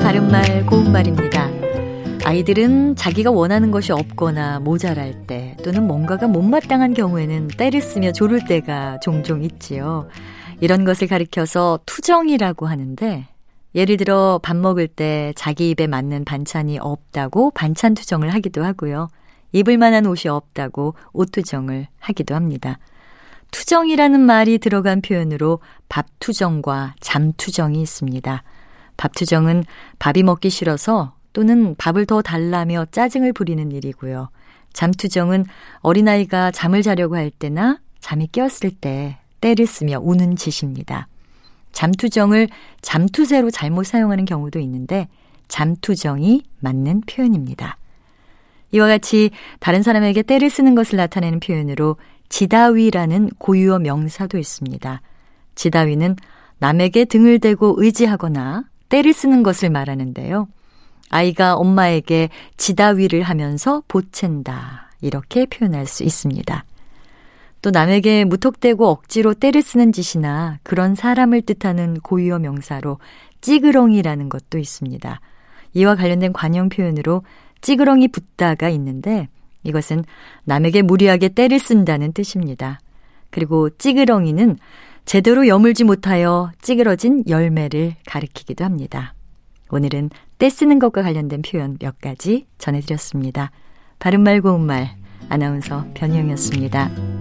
바른말 고운말입니다. 아이들은 자기가 원하는 것이 없거나 모자랄 때 또는 뭔가가 못마땅한 경우에는 때를 쓰며 조를 때가 종종 있지요. 이런 것을 가리켜서 투정이라고 하는데 예를 들어 밥 먹을 때 자기 입에 맞는 반찬이 없다고 반찬 투정을 하기도 하고요. 입을 만한 옷이 없다고 옷 투정을 하기도 합니다. 투정이라는 말이 들어간 표현으로 밥 투정과 잠 투정이 있습니다. 밥 투정은 밥이 먹기 싫어서 또는 밥을 더 달라며 짜증을 부리는 일이고요. 잠 투정은 어린아이가 잠을 자려고 할 때나 잠이 깨었을 때 때를 쓰며 우는 짓입니다. 잠투정을 잠투세로 잘못 사용하는 경우도 있는데 잠투정이 맞는 표현입니다. 이와 같이 다른 사람에게 때를 쓰는 것을 나타내는 표현으로 지다위라는 고유어 명사도 있습니다. 지다위는 남에게 등을 대고 의지하거나 때를 쓰는 것을 말하는데요. 아이가 엄마에게 지다위를 하면서 보챈다. 이렇게 표현할 수 있습니다. 또 남에게 무턱대고 억지로 때를 쓰는 짓이나 그런 사람을 뜻하는 고유어 명사로 찌그렁이라는 것도 있습니다. 이와 관련된 관용 표현으로 찌그렁이 붙다가 있는데 이것은 남에게 무리하게 때를 쓴다는 뜻입니다. 그리고 찌그렁이는 제대로 여물지 못하여 찌그러진 열매를 가리키기도 합니다. 오늘은 때 쓰는 것과 관련된 표현 몇 가지 전해드렸습니다. 바른말 고운말 아나운서 변희영이었습니다.